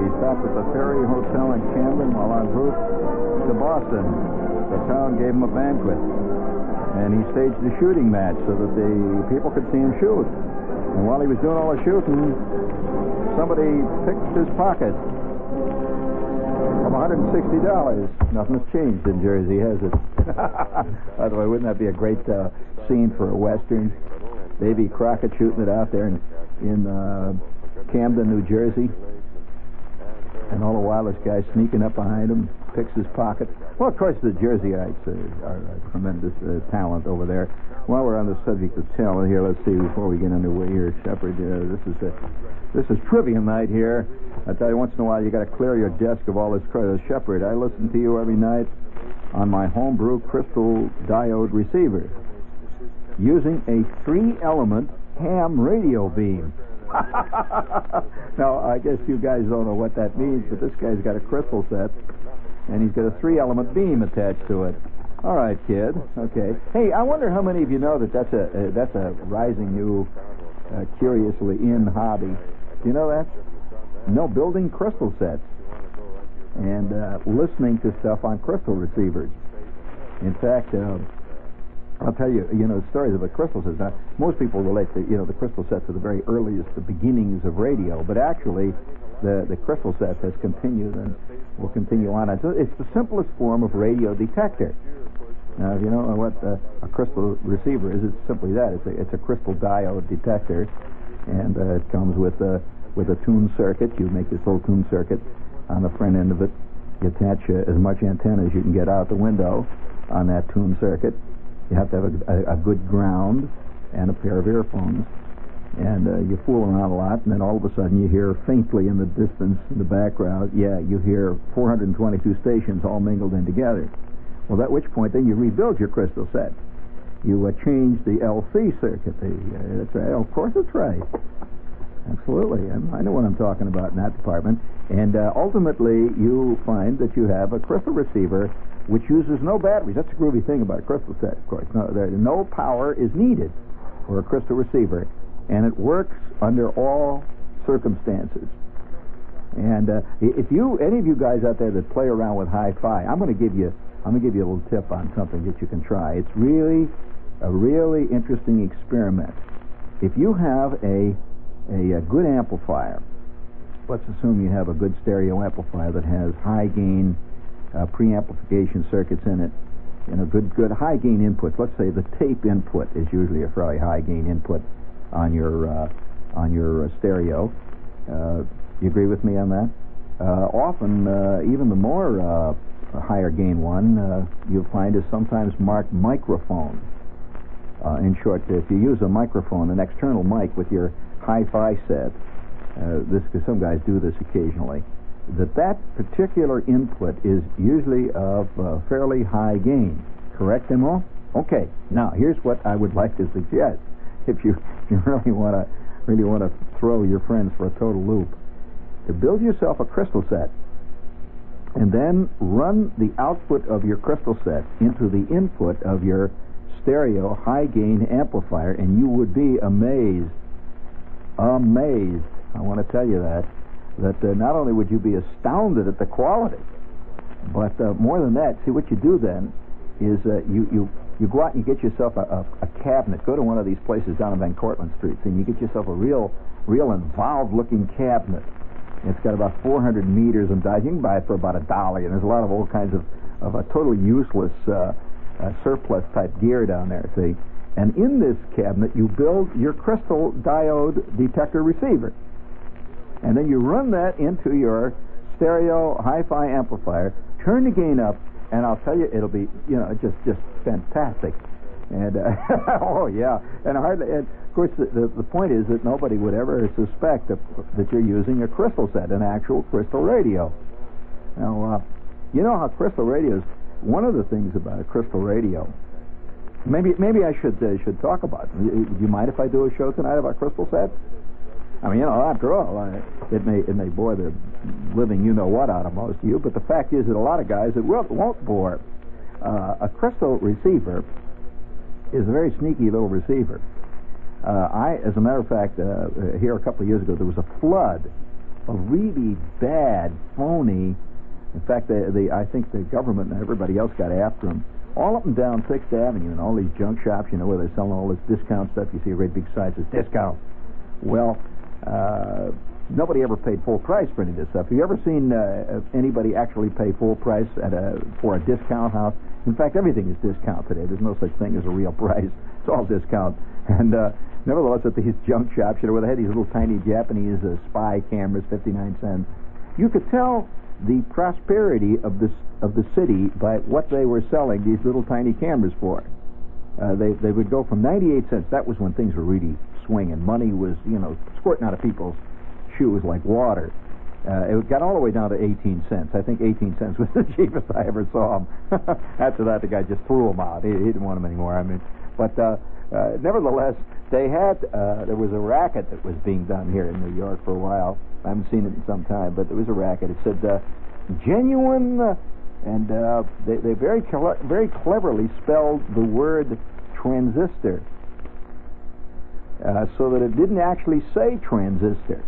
Kentucky, stopped at the Ferry Hotel in Camden while en route to Boston. The town gave him a banquet, and he staged a shooting match so that the people could see him shoot. And while he was doing all the shooting, somebody picked his pocket of $160. Nothing's changed in Jersey, has it? By the way, wouldn't that be a great uh, scene for a Western? Davy Crockett shooting it out there in, in uh, Camden, New Jersey. And all the while, this guy sneaking up behind him, picks his pocket. Well, of course, the Jerseyites uh, are a tremendous uh, talent over there. While we're on the subject of talent here, let's see, before we get underway here, Shepherd, uh, this is a, this is trivia night here. I tell you, once in a while, you got to clear your desk of all this credit. Shepherd, I listen to you every night on my homebrew crystal diode receiver using a three-element ham radio beam. now, I guess you guys don't know what that means, but this guy's got a crystal set, and he's got a three-element beam attached to it. All right, kid. Okay. Hey, I wonder how many of you know that that's a uh, that's a rising new, uh, curiously in hobby. Do you know that? No, building crystal sets and uh, listening to stuff on crystal receivers. In fact, uh, I'll tell you, you know, the stories about crystal sets. Now, most people relate to, you know, the crystal sets to the very earliest, the beginnings of radio, but actually, the, the crystal set has continued and will continue on. So it's the simplest form of radio detector. Now, if you don't know what uh, a crystal receiver is, it's simply that. It's a, it's a crystal diode detector, and uh, it comes with a, with a tune circuit. You make this little tune circuit on the front end of it. You attach uh, as much antenna as you can get out the window on that tune circuit. You have to have a, a, a good ground and a pair of earphones. And uh, you fool around a lot, and then all of a sudden you hear faintly in the distance, in the background, yeah, you hear 422 stations all mingled in together. Well, at which point then you rebuild your crystal set. You uh, change the LC circuit. The, uh, of course, it's right. Absolutely. And I know what I'm talking about in that department. And uh, ultimately, you find that you have a crystal receiver which uses no batteries. That's a groovy thing about a crystal set, of course. No, there, no power is needed for a crystal receiver, and it works under all circumstances. And uh, if you, any of you guys out there that play around with hi-fi, I'm going to give you, I'm going to give you a little tip on something that you can try. It's really a really interesting experiment. If you have a, a, a good amplifier, let's assume you have a good stereo amplifier that has high gain uh, preamplification circuits in it, you know, good good high gain inputs. Let's say the tape input is usually a fairly high gain input on your uh, on your uh, stereo. Uh, you agree with me on that? Uh, often, uh, even the more uh, higher gain one you'll find is sometimes marked microphone. In short, if you use a microphone, an external mic with your hi-fi set, this because some guys do this occasionally, that that particular input is usually of uh, fairly high gain. Correct, Imo? Okay. Now here's what I would like to suggest. If you, if you really want to really want to throw your friends for a total loop, to build yourself a crystal set and then run the output of your crystal set into the input of your stereo high gain amplifier, and you would be amazed. Amazed. I want to tell you that. That uh, not only would you be astounded at the quality, but uh, more than that, see what you do then is uh, you, you, you go out and you get yourself a, a, a, cabinet. Go to one of these places down on Van Cortlandt Street, and you get yourself a real, real involved looking cabinet. It's got about 400 meters in diameter. You can buy it for about a dollar, and there's a lot of all kinds of, of a totally useless uh, uh, surplus type gear down there, see? And in this cabinet, you build your crystal diode detector receiver. And then you run that into your stereo hi-fi amplifier, turn the gain up, and I'll tell you, it'll be, you know, just just fantastic. And uh, oh yeah, and hardly. And of course, the, the, the point is that nobody would ever suspect that, that you're using a crystal set, an actual crystal radio. Now, uh, you know how crystal radios. One of the things about a crystal radio. Maybe maybe I should uh, should talk about. It. Do you mind if I do a show tonight about crystal sets? I mean, you know, after all, uh, it may it may bore the living you know what out of most of you, but the fact is that a lot of guys it will, won't bore. Uh, a crystal receiver is a very sneaky little receiver. Uh, I, as a matter of fact, uh, here a couple of years ago, there was a flood of really bad, phony. In fact, the, the I think the government and everybody else got after them all up and down Sixth Avenue and all these junk shops, you know, where they're selling all this discount stuff. You see a great big sign says discount. Well, uh, nobody ever paid full price for any of this stuff. Have you ever seen uh, anybody actually pay full price at a for a discount house? In fact, everything is discount today. There's no such thing as a real price. It's all discount. And uh, nevertheless, at these junk shops, you know, where they had these little tiny Japanese uh, spy cameras, 59 cents, you could tell the prosperity of this of the city by what they were selling these little tiny cameras for. Uh, they they would go from 98 cents. That was when things were really swinging. Money was, you know, squirting out of people's shoes like water. Uh, it got all the way down to 18 cents. I think 18 cents was the cheapest I ever saw them. After that, the guy just threw them out. He, he didn't want them anymore. I mean, but uh, uh, nevertheless, they had uh, there was a racket that was being done here in New York for a while. I haven't seen it in some time, but there was a racket. It said uh, genuine, uh, and uh, they, they very very cleverly spelled the word transistor uh, so that it didn't actually say transistor.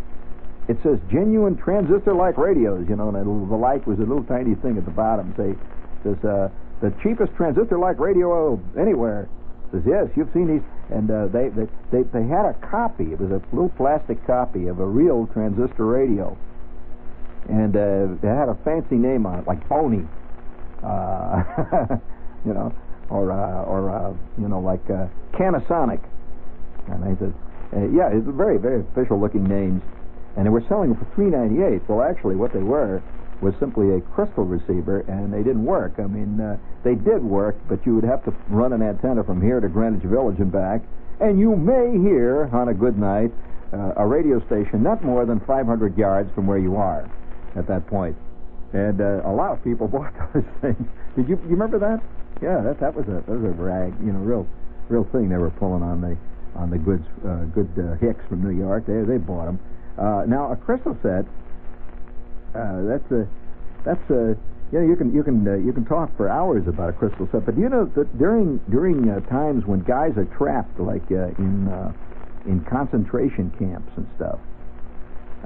It says genuine transistor-like radios, you know, and the like was a little tiny thing at the bottom. Say, says uh, the cheapest transistor-like radio anywhere. Says yes, you've seen these, and uh, they, they they they had a copy. It was a little plastic copy of a real transistor radio, and uh, it had a fancy name on it, like phony, uh, you know, or uh, or uh, you know, like uh, Canasonic. And they said, uh, yeah, it's very, very official-looking names. And they were selling for three ninety-eight. Well, actually, what they were was simply a crystal receiver, and they didn't work. I mean, uh, they did work, but you would have to run an antenna from here to Greenwich Village and back, and you may hear, on a good night, uh, a radio station not more than 500 yards from where you are at that point. And uh, a lot of people bought those things. Did you you remember that? Yeah, that that was a that was a rag, you know, real real thing they were pulling on the on the goods, uh, good uh, Hicks from New York. They they bought them. Uh, now a crystal set. Uh, that's a that's a you know you can you can uh, you can talk for hours about a crystal set, but you know that during during uh, times when guys are trapped, like uh, in uh, in concentration camps and stuff,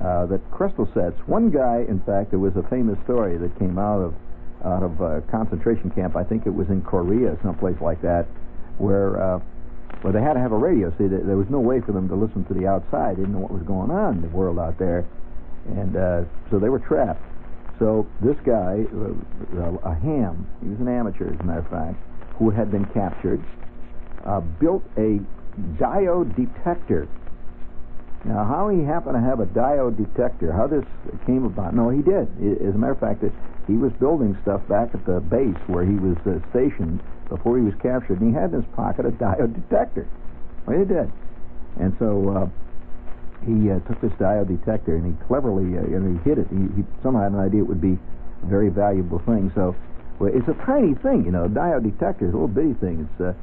uh, that crystal sets. One guy, in fact, there was a famous story that came out of out of a concentration camp. I think it was in Korea, someplace like that, where uh, where they had to have a radio. See, there was no way for them to listen to the outside. They didn't know what was going on in the world out there, and uh, so they were trapped. So this guy, uh, a ham, he was an amateur, as a matter of fact, who had been captured, uh, built a diode detector. Now, how he happened to have a diode detector, how this came about? No, he did. As a matter of fact, he was building stuff back at the base where he was uh, stationed before he was captured, and he had in his pocket a diode detector. Well, he did. And so uh, he uh, took this diode detector and he cleverly, uh, know, he hid it. He, he, somehow had an idea it would be a very valuable thing. So well, it's a tiny thing, you know. A diode detector is a little bitty thing. It's uh,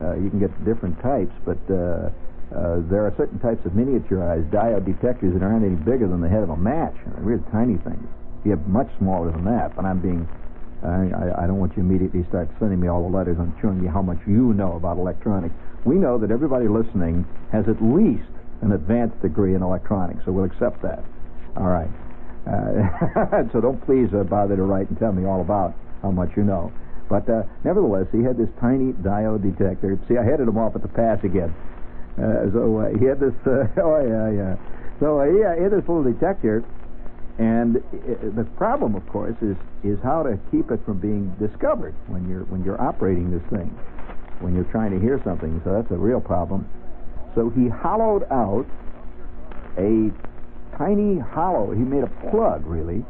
uh, you can get different types, but uh, uh, there are certain types of miniaturized diode detectors that aren't any bigger than the head of a match. They're really tiny things. You have much smaller than that, but I'm being I, I, don't want you immediately start sending me all the letters and showing me how much you know about electronics. We know that everybody listening has at least an advanced degree in electronics, so we'll accept that. All right. Uh, so don't please uh, bother to write and tell me all about how much you know. But uh, nevertheless, he had this tiny diode detector. See, I headed him off at the pass again. Uh, so uh, he had this. Uh, oh yeah, yeah. So he, he had this little detector and the problem, of course, is is how to keep it from being discovered when you're when you're operating this thing, when you're trying to hear something. So that's a real problem. So he hollowed out a tiny hollow. He made a plug, really,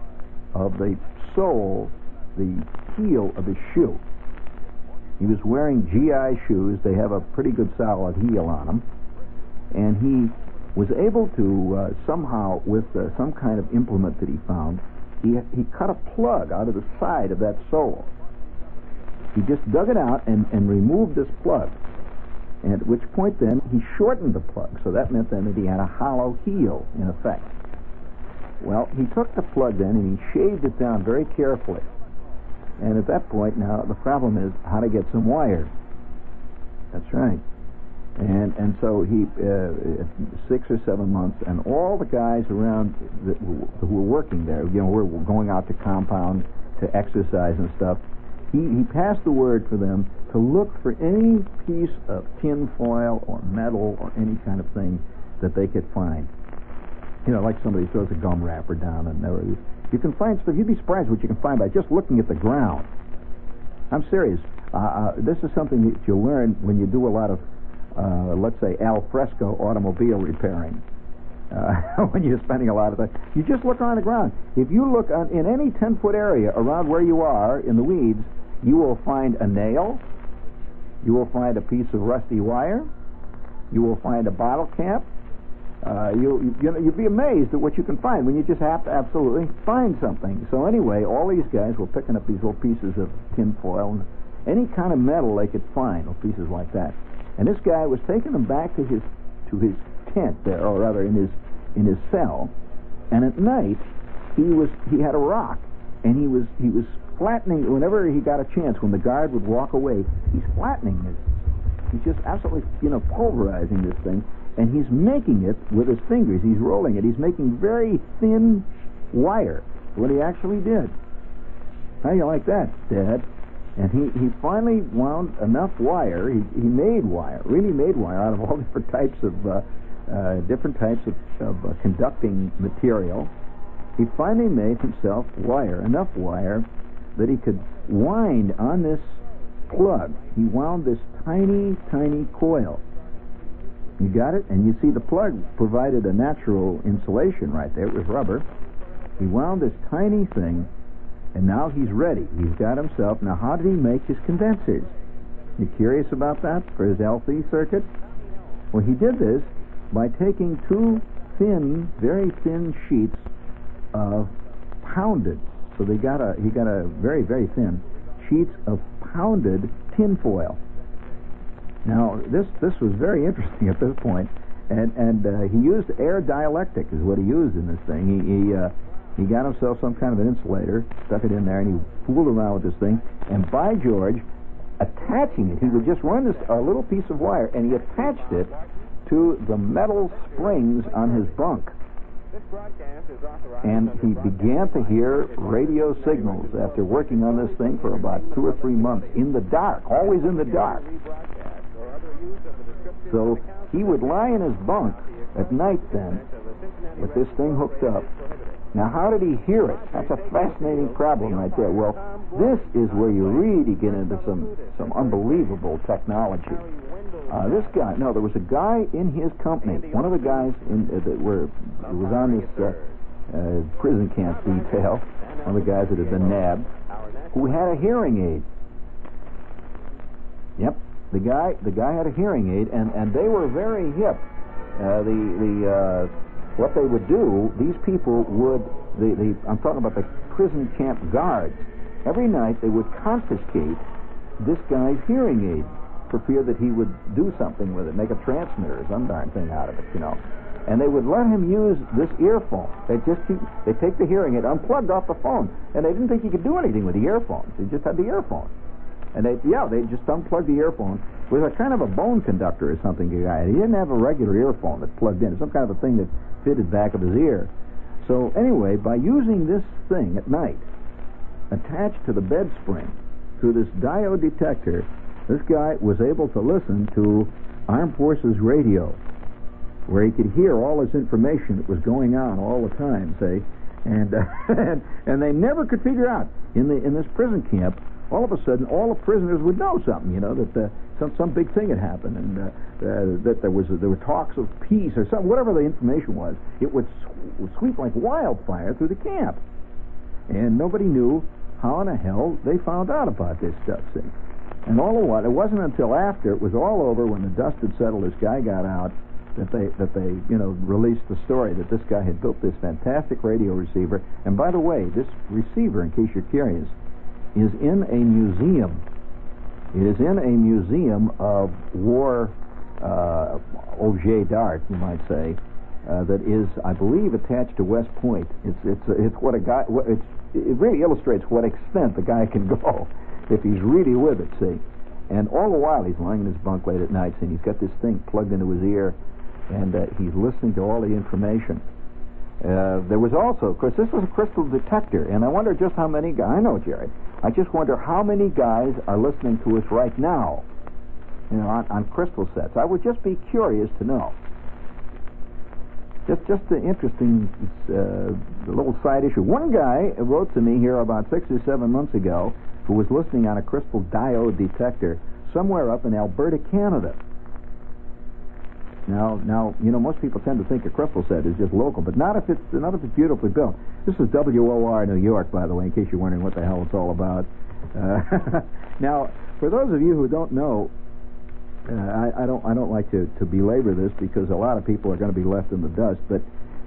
of the sole, the heel of his shoe. He was wearing GI shoes. They have a pretty good solid heel on them, and he was able to uh, somehow, with uh, some kind of implement that he found, he, he cut a plug out of the side of that sole. He just dug it out and, and removed this plug. And at which point then he shortened the plug. So that meant then that he had a hollow heel, in effect. Well, he took the plug then and he shaved it down very carefully. And at that point now, the problem is how to get some wire. That's right. And and so he uh, six or seven months, and all the guys around that, who were working there, you know, were going out to compound to exercise and stuff. He he passed the word for them to look for any piece of tin foil or metal or any kind of thing that they could find. You know, like somebody throws a gum wrapper down and there, you can find stuff. You'd be surprised what you can find by just looking at the ground. I'm serious. Uh, uh, this is something that you learn when you do a lot of uh, let's say, al fresco automobile repairing. Uh, when you're spending a lot of time, you just look on the ground. If you look on, in any 10 foot area around where you are in the weeds, you will find a nail, you will find a piece of rusty wire, you will find a bottle cap. Uh, you, you know, you'd be amazed at what you can find when you just have to absolutely find something. So anyway, all these guys were picking up these little pieces of tin foil and any kind of metal they could find, or pieces like that. And this guy was taking them back to his to his tent there, or rather in his in his cell. And at night, he was he had a rock, and he was he was flattening whenever he got a chance. When the guard would walk away, he's flattening it. He's just absolutely you know pulverizing this thing, and he's making it with his fingers. He's rolling it. He's making very thin wire. What he actually did. How do you like that, Dad? And he, he finally wound enough wire. He, he made wire, really made wire out of all different types of uh, uh, different types of, of uh, conducting material. He finally made himself wire, enough wire that he could wind on this plug. He wound this tiny, tiny coil. You got it? And you see the plug provided a natural insulation right there. It was rubber. He wound this tiny thing and now he's ready. He's got himself. Now, how did he make his condensers? You curious about that for his LC circuit? Well, he did this by taking two thin, very thin sheets of pounded. So they got a he got a very very thin sheets of pounded tin foil. Now, this this was very interesting at this point, and and uh, he used air dielectric is what he used in this thing. He he uh, he got himself some kind of an insulator, stuck it in there, and he fooled around with this thing. And by George, attaching it, he would just run this a little piece of wire, and he attached it to the metal springs on his bunk. And he began to hear radio signals after working on this thing for about two or three months in the dark, always in the dark. So he would lie in his bunk at night then with this thing hooked up. Now, how did he hear it? That's a fascinating problem right there. Well, this is where you really get into some, some unbelievable technology. Uh, this guy, no, there was a guy in his company, one of the guys in, uh, that were was on this uh, uh, prison camp detail, one of the guys that had been nabbed, who had a hearing aid. Yep, the guy, the guy had a hearing aid, and and they were very hip. Uh, the the uh, what they would do, these people would the, the I'm talking about the prison camp guards. Every night they would confiscate this guy's hearing aid for fear that he would do something with it, make a transmitter or some darn thing out of it, you know. And they would let him use this earphone. They just keep, they take the hearing aid unplugged off the phone, and they didn't think he could do anything with the earphones. He just had the earphone. And they, yeah, they just unplugged the earphone with a kind of a bone conductor or something. He didn't have a regular earphone that plugged in. Some kind of a thing that fitted back of his ear. So anyway, by using this thing at night, attached to the bed spring through this diode detector, this guy was able to listen to Armed Forces radio, where he could hear all this information that was going on all the time, say, and uh, and, and they never could figure out in the in this prison camp. All of a sudden, all the prisoners would know something, you know, that uh, some some big thing had happened, and uh, uh, that there was there were talks of peace or something, whatever the information was. It would, sw- sweep like wildfire through the camp, and nobody knew how in the hell they found out about this stuff. See? And all the while, it wasn't until after it was all over, when the dust had settled, this guy got out, that they that they you know released the story that this guy had built this fantastic radio receiver. And by the way, this receiver, in case you're curious, is in a museum. It is in a museum of war uh, objet d'art, you might say, uh, that is, I believe, attached to West Point. It's it's it's what a guy. It's it really illustrates what extent the guy can go if he's really with it, see. And all the while he's lying in his bunk late at night, and he's got this thing plugged into his ear, and uh, he's listening to all the information. Uh, there was also, of course, this was a crystal detector, and I wonder just how many guys. I know, Jerry. I just wonder how many guys are listening to us right now, you know, on, on crystal sets. I would just be curious to know. Just, just an interesting uh, little side issue. One guy wrote to me here about six or seven months ago who was listening on a crystal diode detector somewhere up in Alberta, Canada. Now, now, you know, most people tend to think a crystal set is just local, but not if it's not if it's beautifully built. This is WOR New York, by the way, in case you're wondering what the hell it's all about. Uh, now, for those of you who don't know, uh, I, I, don't I don't like to, to belabor this because a lot of people are going to be left in the dust, but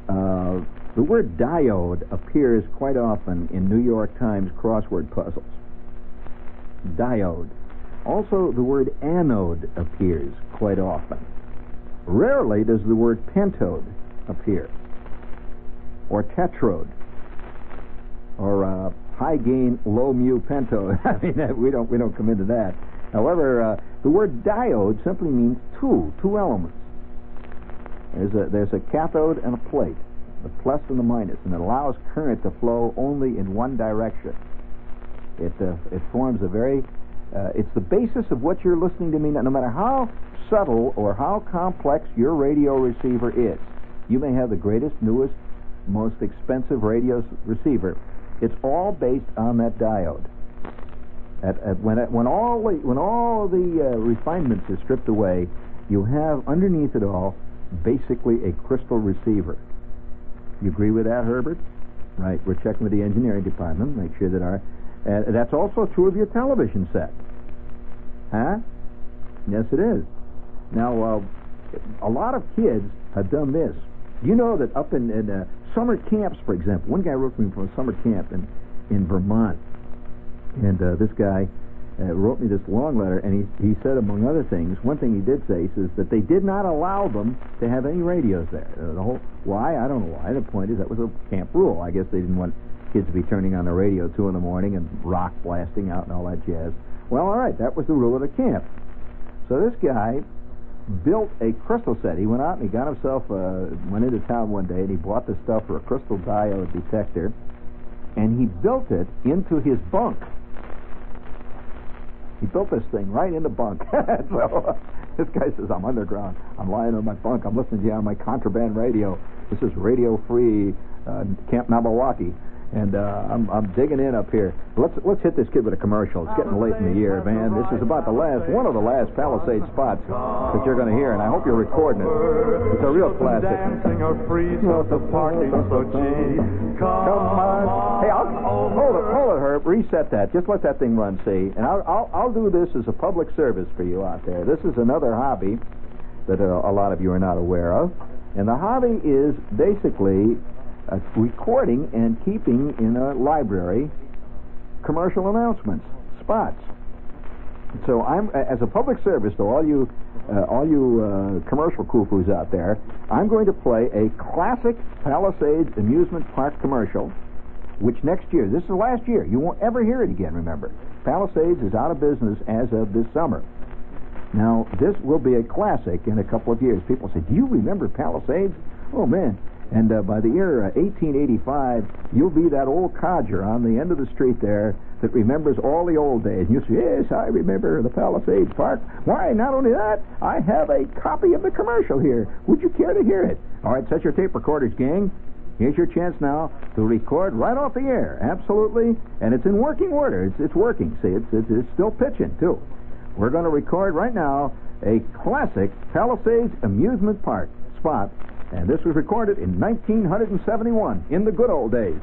uh, the word diode appears quite often in New York Times crossword puzzles. Diode. Also, the word anode appears quite often. Rarely does the word pentode appear, or tetrode, or uh, high gain, low mu pentode. I mean, we don't we don't come into that. However, uh, the word diode simply means two, two elements. There's a there's a cathode and a plate, the plus and the minus, and it allows current to flow only in one direction. It uh, it forms a very uh, it's the basis of what you're listening to me. No matter how subtle or how complex your radio receiver is. You may have the greatest, newest, most expensive radio receiver. It's all based on that diode. At, at, when, when all the, when all the uh, refinements are stripped away, you have underneath it all basically a crystal receiver. You agree with that, Herbert? Right. We're checking with the engineering department, make sure that our. Uh, that's also true of your television set. Huh? Yes, it is. Now, uh, a lot of kids have done this. You know that up in, in uh, summer camps, for example, one guy wrote to me from a summer camp in, in Vermont, and uh, this guy uh, wrote me this long letter, and he, he said, among other things, one thing he did say is that they did not allow them to have any radios there. Uh, the whole why I don't know why. The point is that was a camp rule. I guess they didn't want kids to be turning on the radio two in the morning and rock blasting out and all that jazz. Well, all right, that was the rule of the camp. So this guy built a crystal set. He went out and he got himself uh, went into town one day and he bought the stuff for a crystal diode detector, and he built it into his bunk. He built this thing right in the bunk. so this guy says, I'm underground. I'm lying on my bunk. I'm listening to you on my contraband radio. This is radio free uh, Camp Nabawaki and uh, I'm, I'm digging in up here. Let's let's hit this kid with a commercial. It's getting late in the year, man. This is about the last one of the last Palisade spots that you're going to hear, and I hope you're recording it. It's a real classic. Dancing or free the parking, so gee, come on. Hey, I'll, hold it, hold it, Herb. Reset that. Just let that thing run, see. And I'll I'll, I'll do this as a public service for you out there. This is another hobby that uh, a lot of you are not aware of. And the hobby is basically uh, recording and keeping in a library commercial announcements, spots. So I'm, as a public service to all you, uh, all you uh, commercial kufus out there, I'm going to play a classic Palisades amusement park commercial, which next year, this is the last year, you won't ever hear it again. Remember, Palisades is out of business as of this summer. Now, this will be a classic in a couple of years. People say, "Do you remember Palisades?" Oh man, and uh, by the year uh, 1885, you'll be that old codger on the end of the street there that remembers all the old days. And you say, yes, I remember the Palisades Park. Why, not only that, I have a copy of the commercial here. Would you care to hear it? All right, set your tape recorders, gang. Here's your chance now to record right off the air. Absolutely. And it's in working order. It's, it's working. See, it's, it's, it's still pitching, too. We're going to record right now a classic Palisades Amusement Park spot and this was recorded in 1971, in the good old days.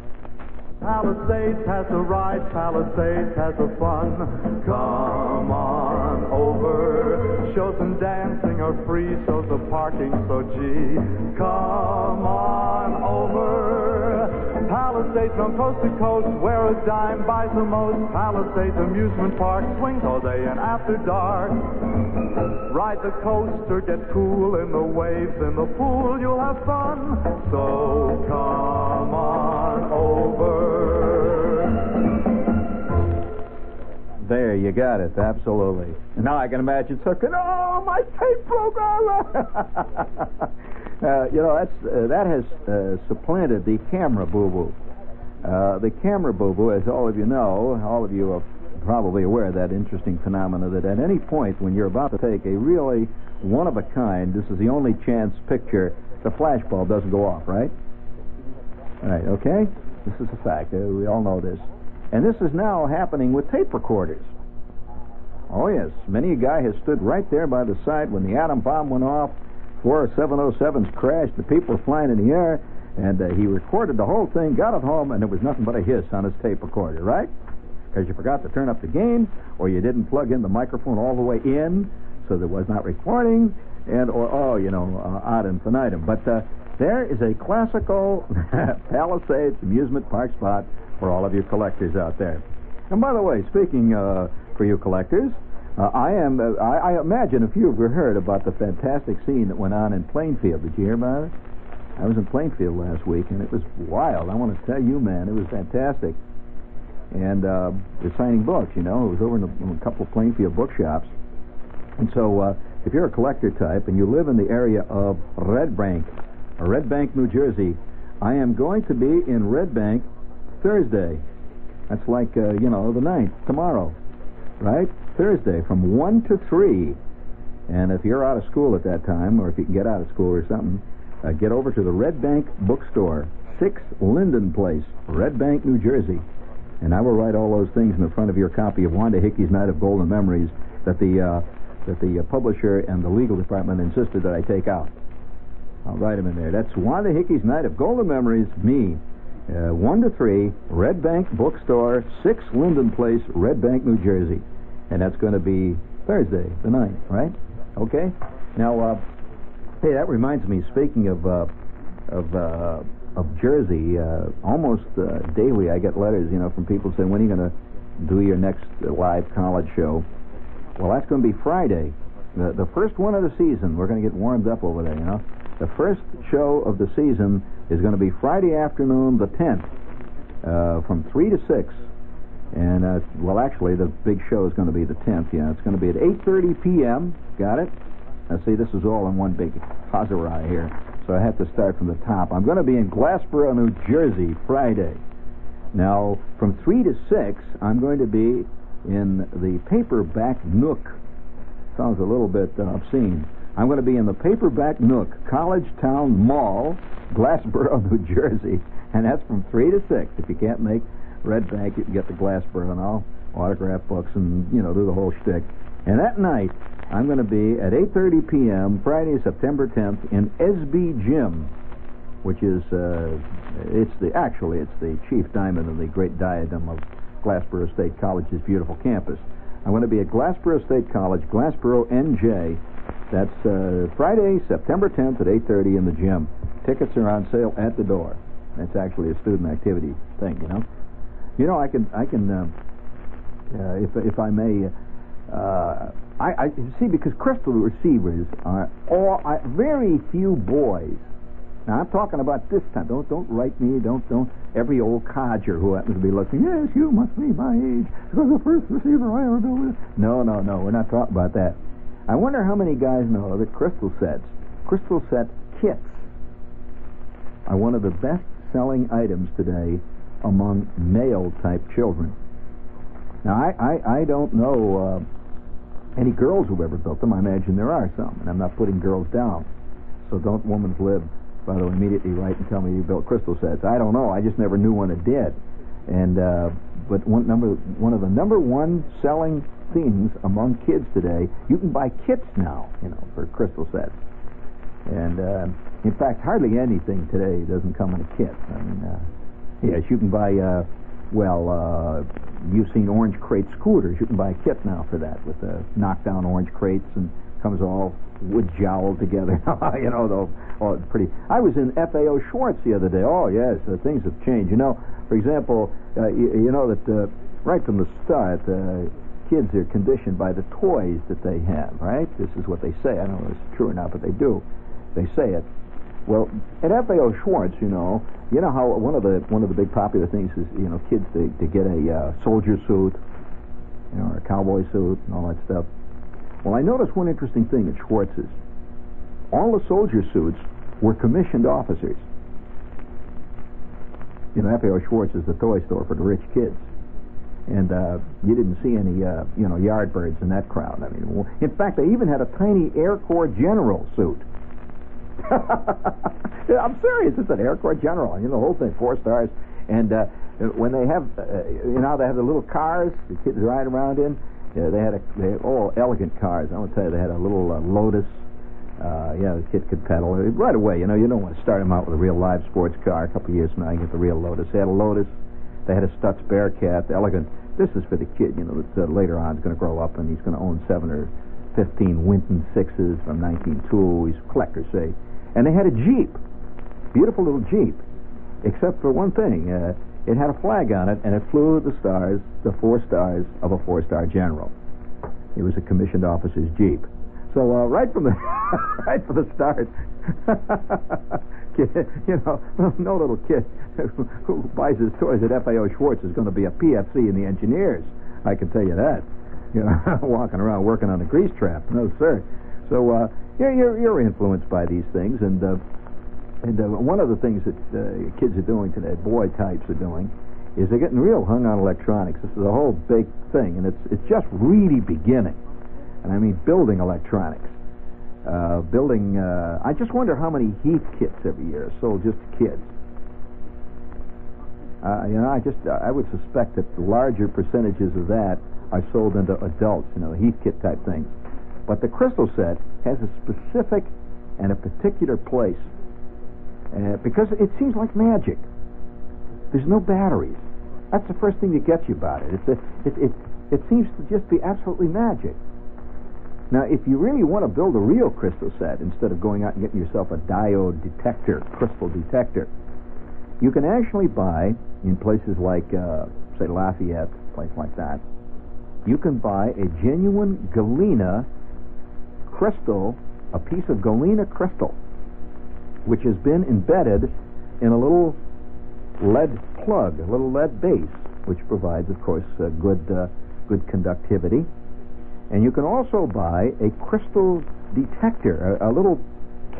Palisades has a ride, Palisades has a fun. Come on over. Shows and dancing are free, so the parking so gee. Come on over. Palisades from coast to coast, where a dime buys the most. Palisades amusement park swings all day and after dark. Ride the coaster, get cool in the waves, in the pool, you'll have fun. So come on over. There, you got it. Absolutely. Now I can imagine circling. Oh, my tape program! uh, you know, that's uh, that has uh, supplanted the camera boo boo. Uh, the camera boo boo, as all of you know, all of you are probably aware of that interesting phenomena that at any point when you're about to take a really one of a kind, this is the only chance picture, the flashbulb doesn't go off, right? All right, okay? This is a fact. Uh, we all know this. And this is now happening with tape recorders. Oh, yes. Many a guy has stood right there by the side when the atom bomb went off. Four 707s crashed. The people were flying in the air. And uh, he recorded the whole thing, got it home, and there was nothing but a hiss on his tape recorder, right? Because you forgot to turn up the gain, or you didn't plug in the microphone all the way in, so there was not recording, and, or, oh, you know, uh, ad infinitum. But uh, there is a classical Palisades amusement park spot for all of you collectors out there. And by the way, speaking uh, for you collectors, uh, I am. Uh, I, I, imagine a few of you heard about the fantastic scene that went on in Plainfield. Did you hear about it? I was in Plainfield last week, and it was wild. I want to tell you, man, it was fantastic. And uh, they're signing books. You know, it was over in a, in a couple of Plainfield bookshops. And so, uh, if you're a collector type and you live in the area of Red Bank, Red Bank, New Jersey, I am going to be in Red Bank Thursday. That's like, uh, you know, the ninth, tomorrow, right? Thursday from 1 to 3. And if you're out of school at that time, or if you can get out of school or something, uh, get over to the Red Bank Bookstore, 6 Linden Place, Red Bank, New Jersey. And I will write all those things in the front of your copy of Wanda Hickey's Night of Golden Memories that the, uh, that the uh, publisher and the legal department insisted that I take out. I'll write them in there. That's Wanda Hickey's Night of Golden Memories, me, uh, 1 to 3, Red Bank Bookstore, 6 Linden Place, Red Bank, New Jersey. And that's going to be Thursday, the 9th, right? Okay? Now, uh, hey, that reminds me, speaking of, uh, of, uh, of Jersey, uh, almost uh, daily I get letters, you know, from people saying, when are you going to do your next live college show. Well, that's going to be Friday, the, the first one of the season. We're going to get warmed up over there, you know. The first show of the season is going to be Friday afternoon, the 10th, uh, from 3 to 6. And, uh, well, actually, the big show is going to be the 10th, yeah. It's going to be at 8.30 p.m. Got it? Now, see, this is all in one big Hazarai here. So I have to start from the top. I'm going to be in Glassboro, New Jersey, Friday. Now, from 3 to 6, I'm going to be in the paperback nook. Sounds a little bit uh, obscene. I'm going to be in the paperback nook, College Town Mall, Glassboro, New Jersey. And that's from 3 to 6. If you can't make Red Bank, you can get the Glassboro and all, autograph books and, you know, do the whole shtick. And that night, I'm going to be at 8.30 p.m., Friday, September 10th, in SB Gym, which is, uh, it's the, actually, it's the chief diamond in the great diadem of Glassboro State College's beautiful campus. I'm going to be at Glassboro State College, Glassboro, NJ. That's uh, Friday, September 10th at 8.30 in the gym. Tickets are on sale at the door. That's actually a student activity thing, you know. You know, I can, I can, uh, uh, if, if I may, uh, I, I see because crystal receivers are all I, very few boys. Now I'm talking about this time. Don't don't write me. Don't don't every old codger who happens to be listening. Yes, you must be my age because the first receiver I ever with. No, no, no. We're not talking about that. I wonder how many guys know that crystal sets, crystal set kits, are one of the best selling items today among male type children. Now I I, I don't know. Uh, any girls who've ever built them. I imagine there are some, and I'm not putting girls down. So don't woman's lib, by the way, immediately write and tell me you built crystal sets. I don't know. I just never knew one that did. And uh, but one number one of the number one selling things among kids today, you can buy kits now, you know, for crystal sets. And uh, in fact, hardly anything today doesn't come in a kit. I mean, uh, yes, you can buy. Uh, well, uh, you've seen orange crate scooters. You can buy a kit now for that with the knockdown orange crates and comes all wood jowled together. you know, though, oh, it's pretty. I was in FAO Schwarz the other day. Oh, yes, uh, things have changed. You know, for example, uh, you, you, know that uh, right from the start, uh, kids are conditioned by the toys that they have, right? This is what they say. I don't know if it's true or not, but they do. They say it. Well, at FAO Schwarz, you know, you know how one of the one of the big popular things is you know kids to, to get a uh, soldier suit, you know, or a cowboy suit and all that stuff. Well, I noticed one interesting thing at Schwarz's. All the soldier suits were commissioned officers. You know, FAO Schwarz is the toy store for the rich kids. And uh, you didn't see any, uh, you know, yardbirds in that crowd. I mean, in fact, they even had a tiny Air Corps general suit I'm serious. It's an Air Corps general. You know, the whole thing, four stars. And uh, when they have, uh, you know, they have the little cars the kids ride around in. Yeah, they had a, they had all elegant cars. I want to tell you, they had a little uh, Lotus. Uh, yeah, the kid could pedal right away. You know, you don't want to start them out with a real live sports car. A couple of years from now, you get the real Lotus. They had a Lotus. They had a Stutz Bearcat, elegant. This is for the kid, you know, that uh, later on is going to grow up and he's going to own seven or fifteen Winton sixes from 1902. He's a collector, say. And they had a Jeep, beautiful little Jeep, except for one thing. Uh, it had a flag on it, and it flew the stars, the four stars of a four-star general. It was a commissioned officer's Jeep. So uh, right from the right from the start, you know, no little kid who buys his toys at FAO Schwarz is going to be a PFC in the engineers. I can tell you that. You know, walking around working on a grease trap. No, sir. So uh, you're, you're, you're influenced by these things, and uh, and uh, one of the things that uh, kids are doing today, boy types are doing, is they're getting real hung on electronics. This is a whole big thing, and it's it's just really beginning. And I mean building electronics, uh, building. Uh, I just wonder how many Heath kits every year are sold just to kids. Uh, you know, I just I would suspect that the larger percentages of that are sold into adults. You know, Heathkit type things. But the crystal set has a specific and a particular place uh, because it seems like magic. There's no batteries. That's the first thing that gets you about it. It's a, it, it, it seems to just be absolutely magic. Now, if you really want to build a real crystal set, instead of going out and getting yourself a diode detector, crystal detector, you can actually buy in places like, uh, say, Lafayette place like that, you can buy a genuine galena crystal, a piece of galena crystal, which has been embedded in a little lead plug, a little lead base, which provides, of course, uh, good uh, good conductivity. And you can also buy a crystal detector, a, a little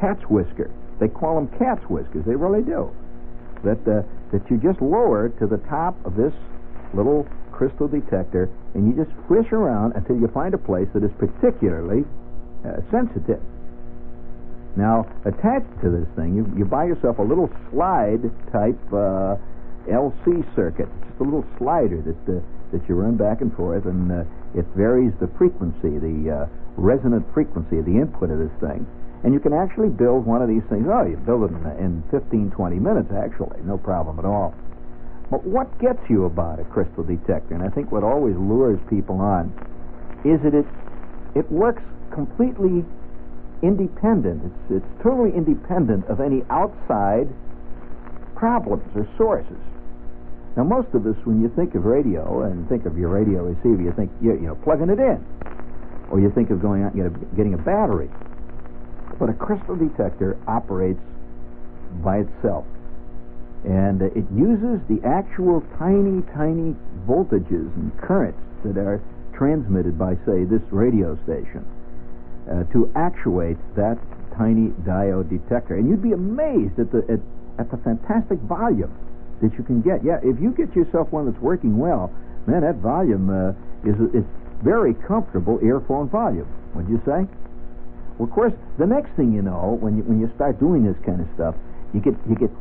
cat's whisker. They call them cat's whiskers. They really do. That uh, that you just lower to the top of this little crystal detector, and you just fish around until you find a place that is particularly uh, sensitive. Now, attached to this thing, you, you buy yourself a little slide type uh, LC circuit. It's just a little slider that uh, that you run back and forth, and uh, it varies the frequency, the uh, resonant frequency of the input of this thing. And you can actually build one of these things. Oh, you build it in, in 15, 20 minutes, actually, no problem at all. But what gets you about a crystal detector, and I think what always lures people on, is that it it works completely independent. It's, it's totally independent of any outside problems or sources. Now, most of us, when you think of radio and think of your radio receiver, you think you, you know plugging it in, or you think of going out and get a, getting a battery. But a crystal detector operates by itself, and it uses the actual tiny, tiny voltages and currents that are transmitted by, say, this radio station uh, to actuate that tiny diode detector. And you'd be amazed at the at, at the fantastic volume that you can get. Yeah, if you get yourself one that's working well, man, that volume uh, is is very comfortable earphone volume. Would you say? Well, of course, the next thing you know, when you when you start doing this kind of stuff, you get you get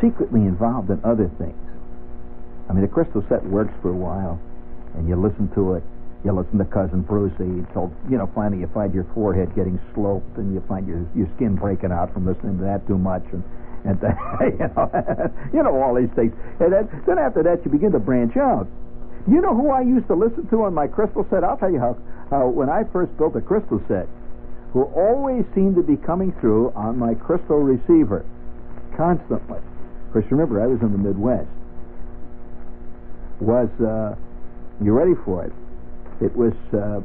secretly involved in other things. I mean, the crystal set works for a while, and you listen to it, you listen to cousin Brucie. Told you know finally you find your forehead getting sloped and you find your your skin breaking out from listening to that too much and and then, you know you know all these things. And then then after that you begin to branch out. You know who I used to listen to on my crystal set? I'll tell you how, how when I first built a crystal set, who always seemed to be coming through on my crystal receiver constantly. Of course, remember I was in the Midwest. Was uh, you ready for it? It was uh,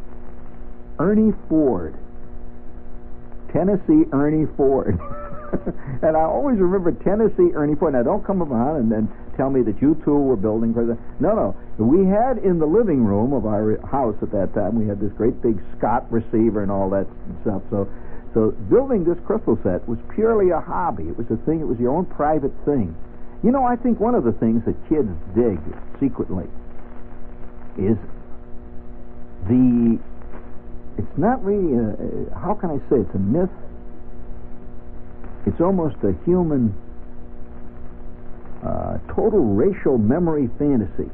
Ernie Ford, Tennessee Ernie Ford. and I always remember Tennessee Ernie Ford. Now, don't come around and then tell me that you two were building for the. No, no. We had in the living room of our house at that time, we had this great big Scott receiver and all that stuff. So, so building this crystal set was purely a hobby. It was a thing. It was your own private thing. You know, I think one of the things that kids dig secretly is the it's not really a, how can I say it's a myth. It's almost a human uh, total racial memory fantasy,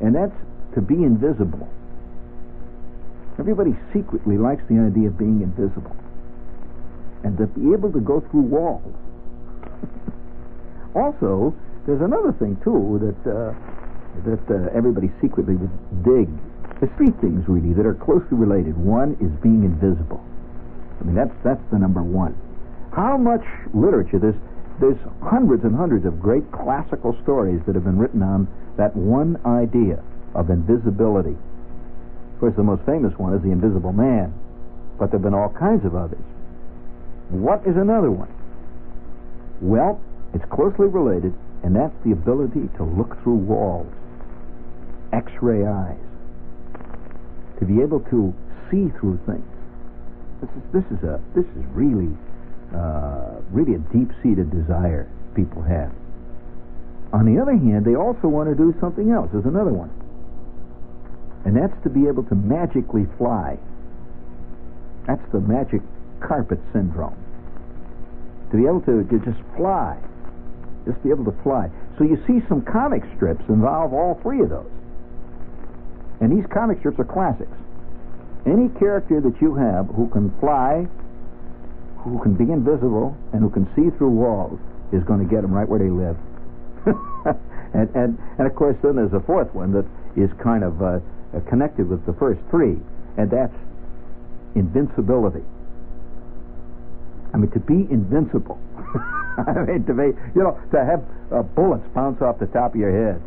and that's to be invisible. Everybody secretly likes the idea of being invisible, and to be able to go through walls. also, there's another thing too that uh, that uh, everybody secretly would dig there's three things really that are closely related. One is being invisible. I mean, that's that's the number one. How much literature there's there's hundreds and hundreds of great classical stories that have been written on that one idea of invisibility. Of course, the most famous one is the Invisible Man, but there have been all kinds of others. What is another one? Well, it's closely related, and that's the ability to look through walls. X-ray eyes to be able to see through things. This is this is a this is really uh, really a deep-seated desire people have. On the other hand, they also want to do something else. There's another one, and that's to be able to magically fly. That's the magic carpet syndrome. To be able to, to just fly, just be able to fly. So you see some comic strips involve all three of those. And these comic strips are classics. Any character that you have who can fly, who can be invisible, and who can see through walls is going to get them right where they live. and, and, and of course, then there's a fourth one that is kind of uh, connected with the first three, and that's invincibility. I mean, to be invincible. I mean, to be, you know, to have uh, bullets bounce off the top of your head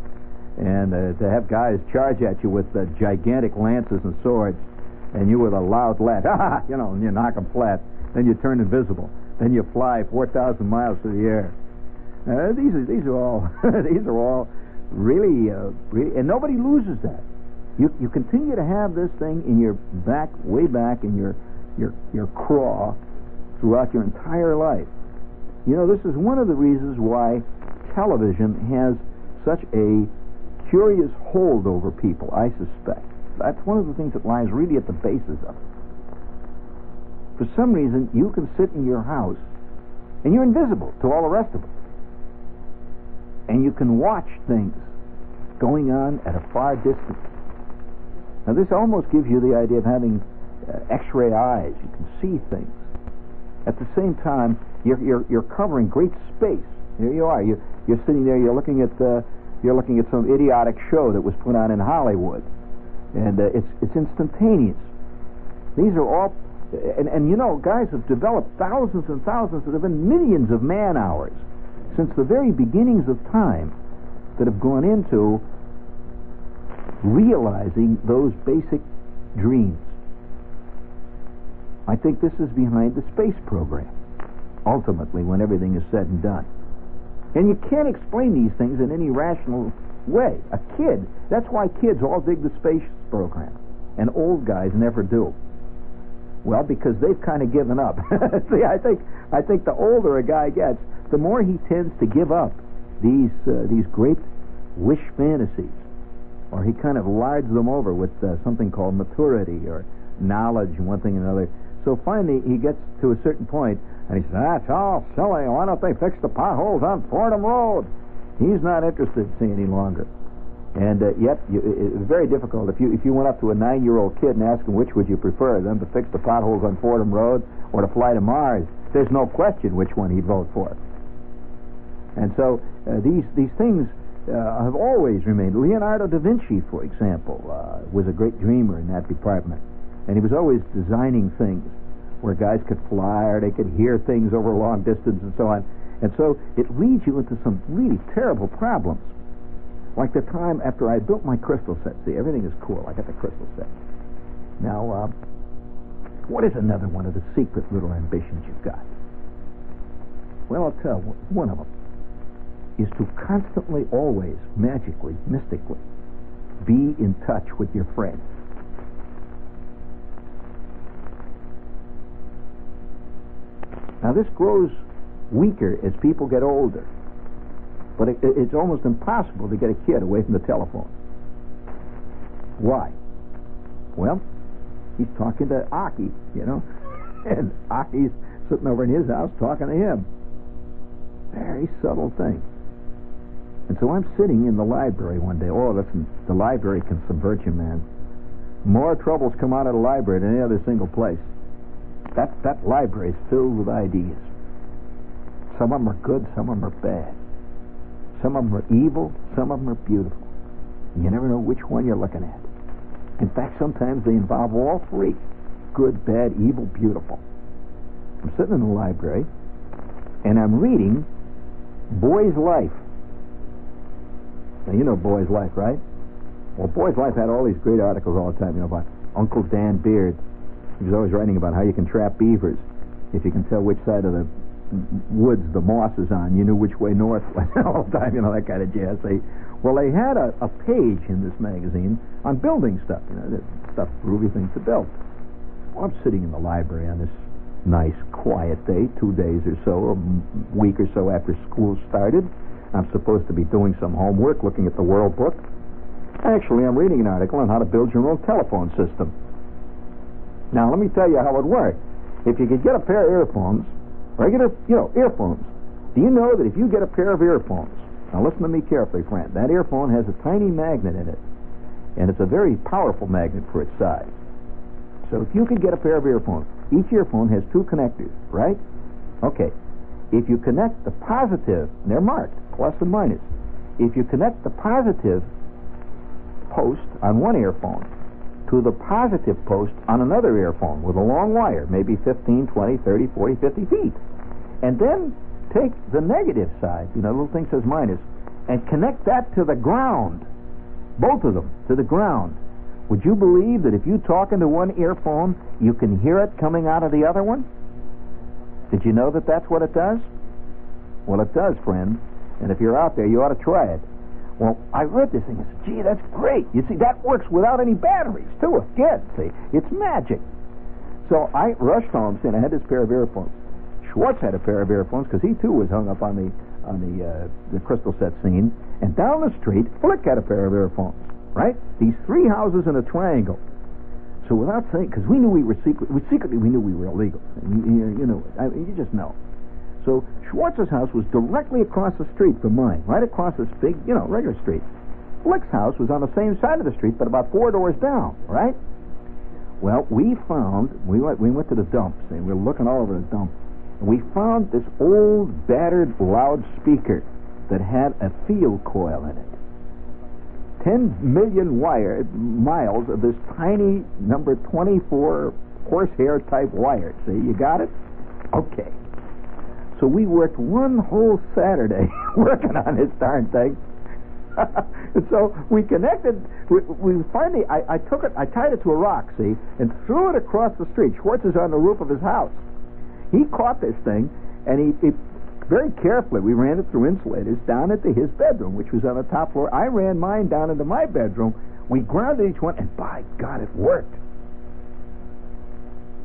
and uh, to have guys charge at you with uh, gigantic lances and swords, and you with a loud laugh, you know, and you knock them flat. Then you turn invisible. Then you fly 4,000 miles through the air. Uh, these are these are all these are all really, uh, really, and nobody loses that. You you continue to have this thing in your back, way back in your your your craw, throughout your entire life. You know, this is one of the reasons why television has such a curious hold over people. I suspect that's one of the things that lies really at the basis of it. For some reason, you can sit in your house and you're invisible to all the rest of us and you can watch things going on at a far distance. Now, this almost gives you the idea of having uh, X-ray eyes. You can see things. At the same time, you're, you're, you're covering great space. Here you are. You, you're sitting there. You're looking at uh, you're looking at some idiotic show that was put on in Hollywood, and uh, it's it's instantaneous. These are all, and, and you know, guys have developed thousands and thousands, there have been millions of man hours since the very beginnings of time that have gone into realizing those basic dreams. I think this is behind the space program, ultimately, when everything is said and done. And you can't explain these things in any rational way. A kid, that's why kids all dig the space program, and old guys never do. Well, because they've kind of given up. See, I think I think the older a guy gets, the more he tends to give up these uh, these great wish fantasies, or he kind of lards them over with uh, something called maturity or knowledge and one thing and another. So finally, he gets to a certain point, and he says, "That's all silly. Why don't they fix the potholes on Fordham Road?" He's not interested in see any longer. And uh, yet, you, it's very difficult. If you if you went up to a nine-year-old kid and asked him which would you prefer, them to fix the potholes on Fordham Road or to fly to Mars, there's no question which one he'd vote for. And so uh, these these things uh, have always remained. Leonardo da Vinci, for example, uh, was a great dreamer in that department, and he was always designing things where guys could fly or they could hear things over long distance and so on. And so it leads you into some really terrible problems. Like the time after I built my crystal set. See, everything is cool. I got the crystal set. Now, uh, what is another one of the secret little ambitions you've got? Well, I'll tell you, one of them is to constantly, always, magically, mystically, be in touch with your friends. Now, this grows weaker as people get older, but it, it's almost impossible to get a kid away from the telephone. Why? Well, he's talking to Aki, you know, and Aki's sitting over in his house talking to him. Very subtle thing. And so I'm sitting in the library one day. Oh, listen, the library can subvert you, man. More troubles come out of the library than any other single place. That that library is filled with ideas. Some of them are good, some of them are bad. Some of them are evil, some of them are beautiful. You never know which one you're looking at. In fact, sometimes they involve all three good, bad, evil, beautiful. I'm sitting in the library and I'm reading Boy's Life now, you know Boy's Life, right? Well, Boy's Life had all these great articles all the time, you know, about Uncle Dan Beard. He was always writing about how you can trap beavers. If you can tell which side of the woods the moss is on, you knew which way north was all the time, you know, that kind of jazz. They, well, they had a, a page in this magazine on building stuff, you know, stuff, groovy things to build. Well, I'm sitting in the library on this nice, quiet day, two days or so, a week or so after school started. I'm supposed to be doing some homework, looking at the World Book. Actually, I'm reading an article on how to build your own telephone system. Now, let me tell you how it works. If you could get a pair of earphones, regular, you know, earphones, do you know that if you get a pair of earphones, now listen to me carefully, friend, that earphone has a tiny magnet in it, and it's a very powerful magnet for its size. So if you could get a pair of earphones, each earphone has two connectors, right? Okay. If you connect the positive, and they're marked, plus and minus. If you connect the positive post on one earphone to the positive post on another earphone with a long wire, maybe 15, 20, 30, 40, 50 feet, and then take the negative side, you know, little thing says minus, and connect that to the ground both of them, to the ground. Would you believe that if you talk into one earphone, you can hear it coming out of the other one? Did you know that that's what it does? Well, it does, friend. And if you're out there, you ought to try it. Well, I read this thing and said, gee, that's great. You see, that works without any batteries, too, again. See, it's magic. So I rushed home, saying I had this pair of earphones. Schwartz had a pair of earphones because he too was hung up on the on the uh, the crystal set scene. And down the street, Flick had a pair of earphones. Right? These three houses in a triangle. So without saying, because we knew we were secret, we secretly we knew we were illegal. You, you know, I, you just know. So Schwartz's house was directly across the street from mine, right across this big, you know, regular street. Flick's house was on the same side of the street, but about four doors down, right? Well, we found we went we went to the dumps and we were looking all over the dump, and we found this old battered loudspeaker that had a field coil in it. Ten million wire miles of this tiny number twenty-four horsehair type wire. See, you got it? Okay. So we worked one whole Saturday working on this darn thing. and so we connected. We, we finally, I, I, took it, I tied it to a rock, see, and threw it across the street. Schwartz is on the roof of his house. He caught this thing, and he, he very carefully, we ran it through insulators down into his bedroom, which was on the top floor. I ran mine down into my bedroom. We grounded each one, and by God, it worked.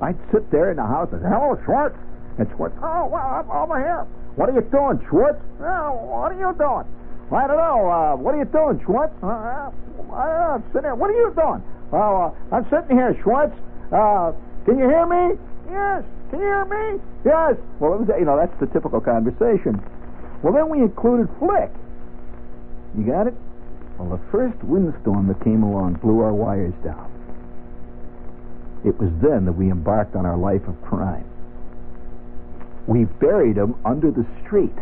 I'd sit there in the house and say, "Hello, Schwartz." And Schwartz, oh, well, I'm over here. What are you doing, Schwartz? Oh, what are you doing? I don't know. Uh, what are you doing, Schwartz? Uh, I am sitting here. What are you doing? Uh, I'm sitting here, Schwartz. Uh, can you hear me? Yes. Can you hear me? Yes. Well, it was, you know, that's the typical conversation. Well, then we included Flick. You got it? Well, the first windstorm that came along blew our wires down. It was then that we embarked on our life of crime we buried them under the street.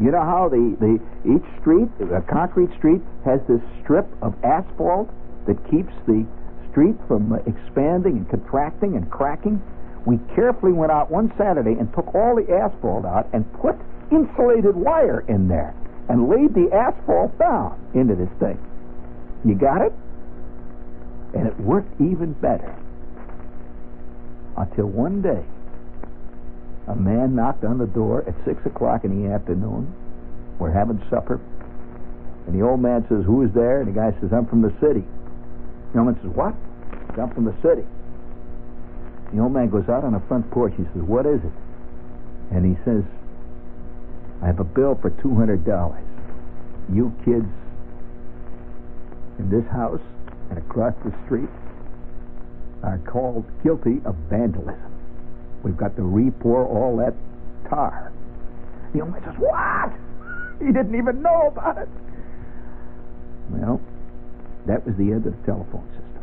You know how the, the each street, a concrete street, has this strip of asphalt that keeps the street from expanding and contracting and cracking? We carefully went out one Saturday and took all the asphalt out and put insulated wire in there and laid the asphalt down into this thing. You got it? And it worked even better. Until one day, a man knocked on the door at 6 o'clock in the afternoon. We're having supper. And the old man says, Who is there? And the guy says, I'm from the city. The old man says, What? I'm from the city. The old man goes out on the front porch. He says, What is it? And he says, I have a bill for $200. You kids in this house and across the street are called guilty of vandalism. We've got to re-pour all that tar. The old man says, What? He didn't even know about it. Well, that was the end of the telephone system.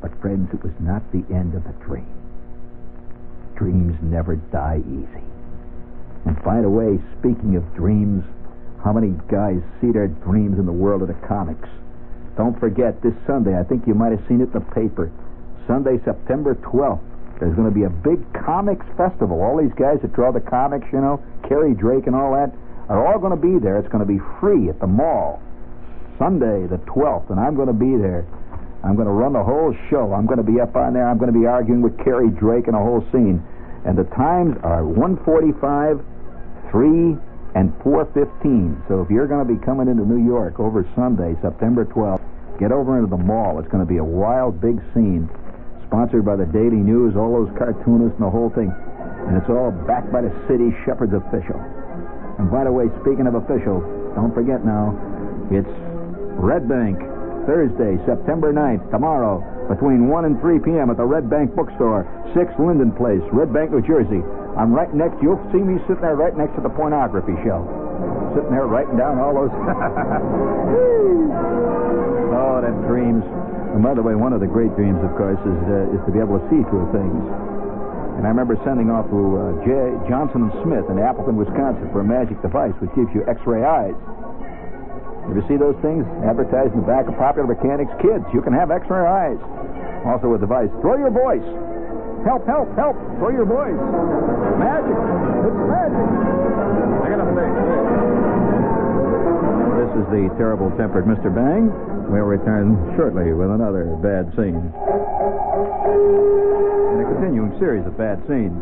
But, friends, it was not the end of the dream. Dreams never die easy. And by the way, speaking of dreams, how many guys see their dreams in the world of the comics? Don't forget, this Sunday, I think you might have seen it in the paper, Sunday, September 12th, there's going to be a big comics festival. All these guys that draw the comics, you know, Kerry Drake and all that, are all going to be there. It's going to be free at the mall. Sunday, the 12th, and I'm going to be there. I'm going to run the whole show. I'm going to be up on there. I'm going to be arguing with Kerry Drake and a whole scene. And the times are 145, 3, and 4.15. So if you're going to be coming into New York over Sunday, September 12th, get over into the mall. It's going to be a wild, big scene sponsored by the Daily News, all those cartoonists and the whole thing. And it's all backed by the city shepherd's official. And by the way, speaking of official, don't forget now, it's Red Bank, Thursday, September 9th, tomorrow, between 1 and 3 p.m. at the Red Bank Bookstore, 6 Linden Place, Red Bank, New Jersey. I'm right next, you'll see me sitting there right next to the pornography shelf. Sitting there writing down all those. oh, them dreams. And by the way, one of the great dreams, of course, is uh, is to be able to see through things. And I remember sending off to uh, J. Johnson and Smith in Appleton, Wisconsin, for a magic device which gives you X-ray eyes. You ever see those things advertised in the back of Popular Mechanics? Kids, you can have X-ray eyes. Also a device. Throw your voice. Help, help, help. Throw your voice. Magic. It's magic. Is the terrible tempered Mr. Bang. We'll return shortly with another bad scene. And a continuing series of bad scenes.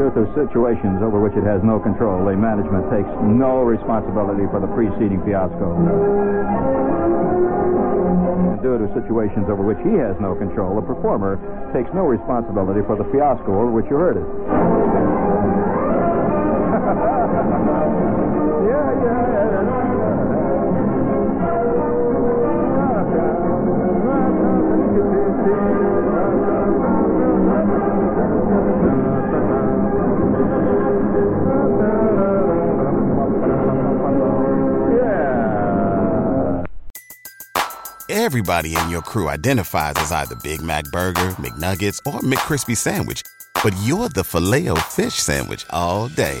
Due to situations over which it has no control, the management takes no responsibility for the preceding fiasco. Due to situations over which he has no control, the performer takes no responsibility for the fiasco over which you heard it. Everybody in your crew identifies as either Big Mac Burger, McNuggets, or McCrispy Sandwich. But you're the Filet-O-Fish Sandwich all day.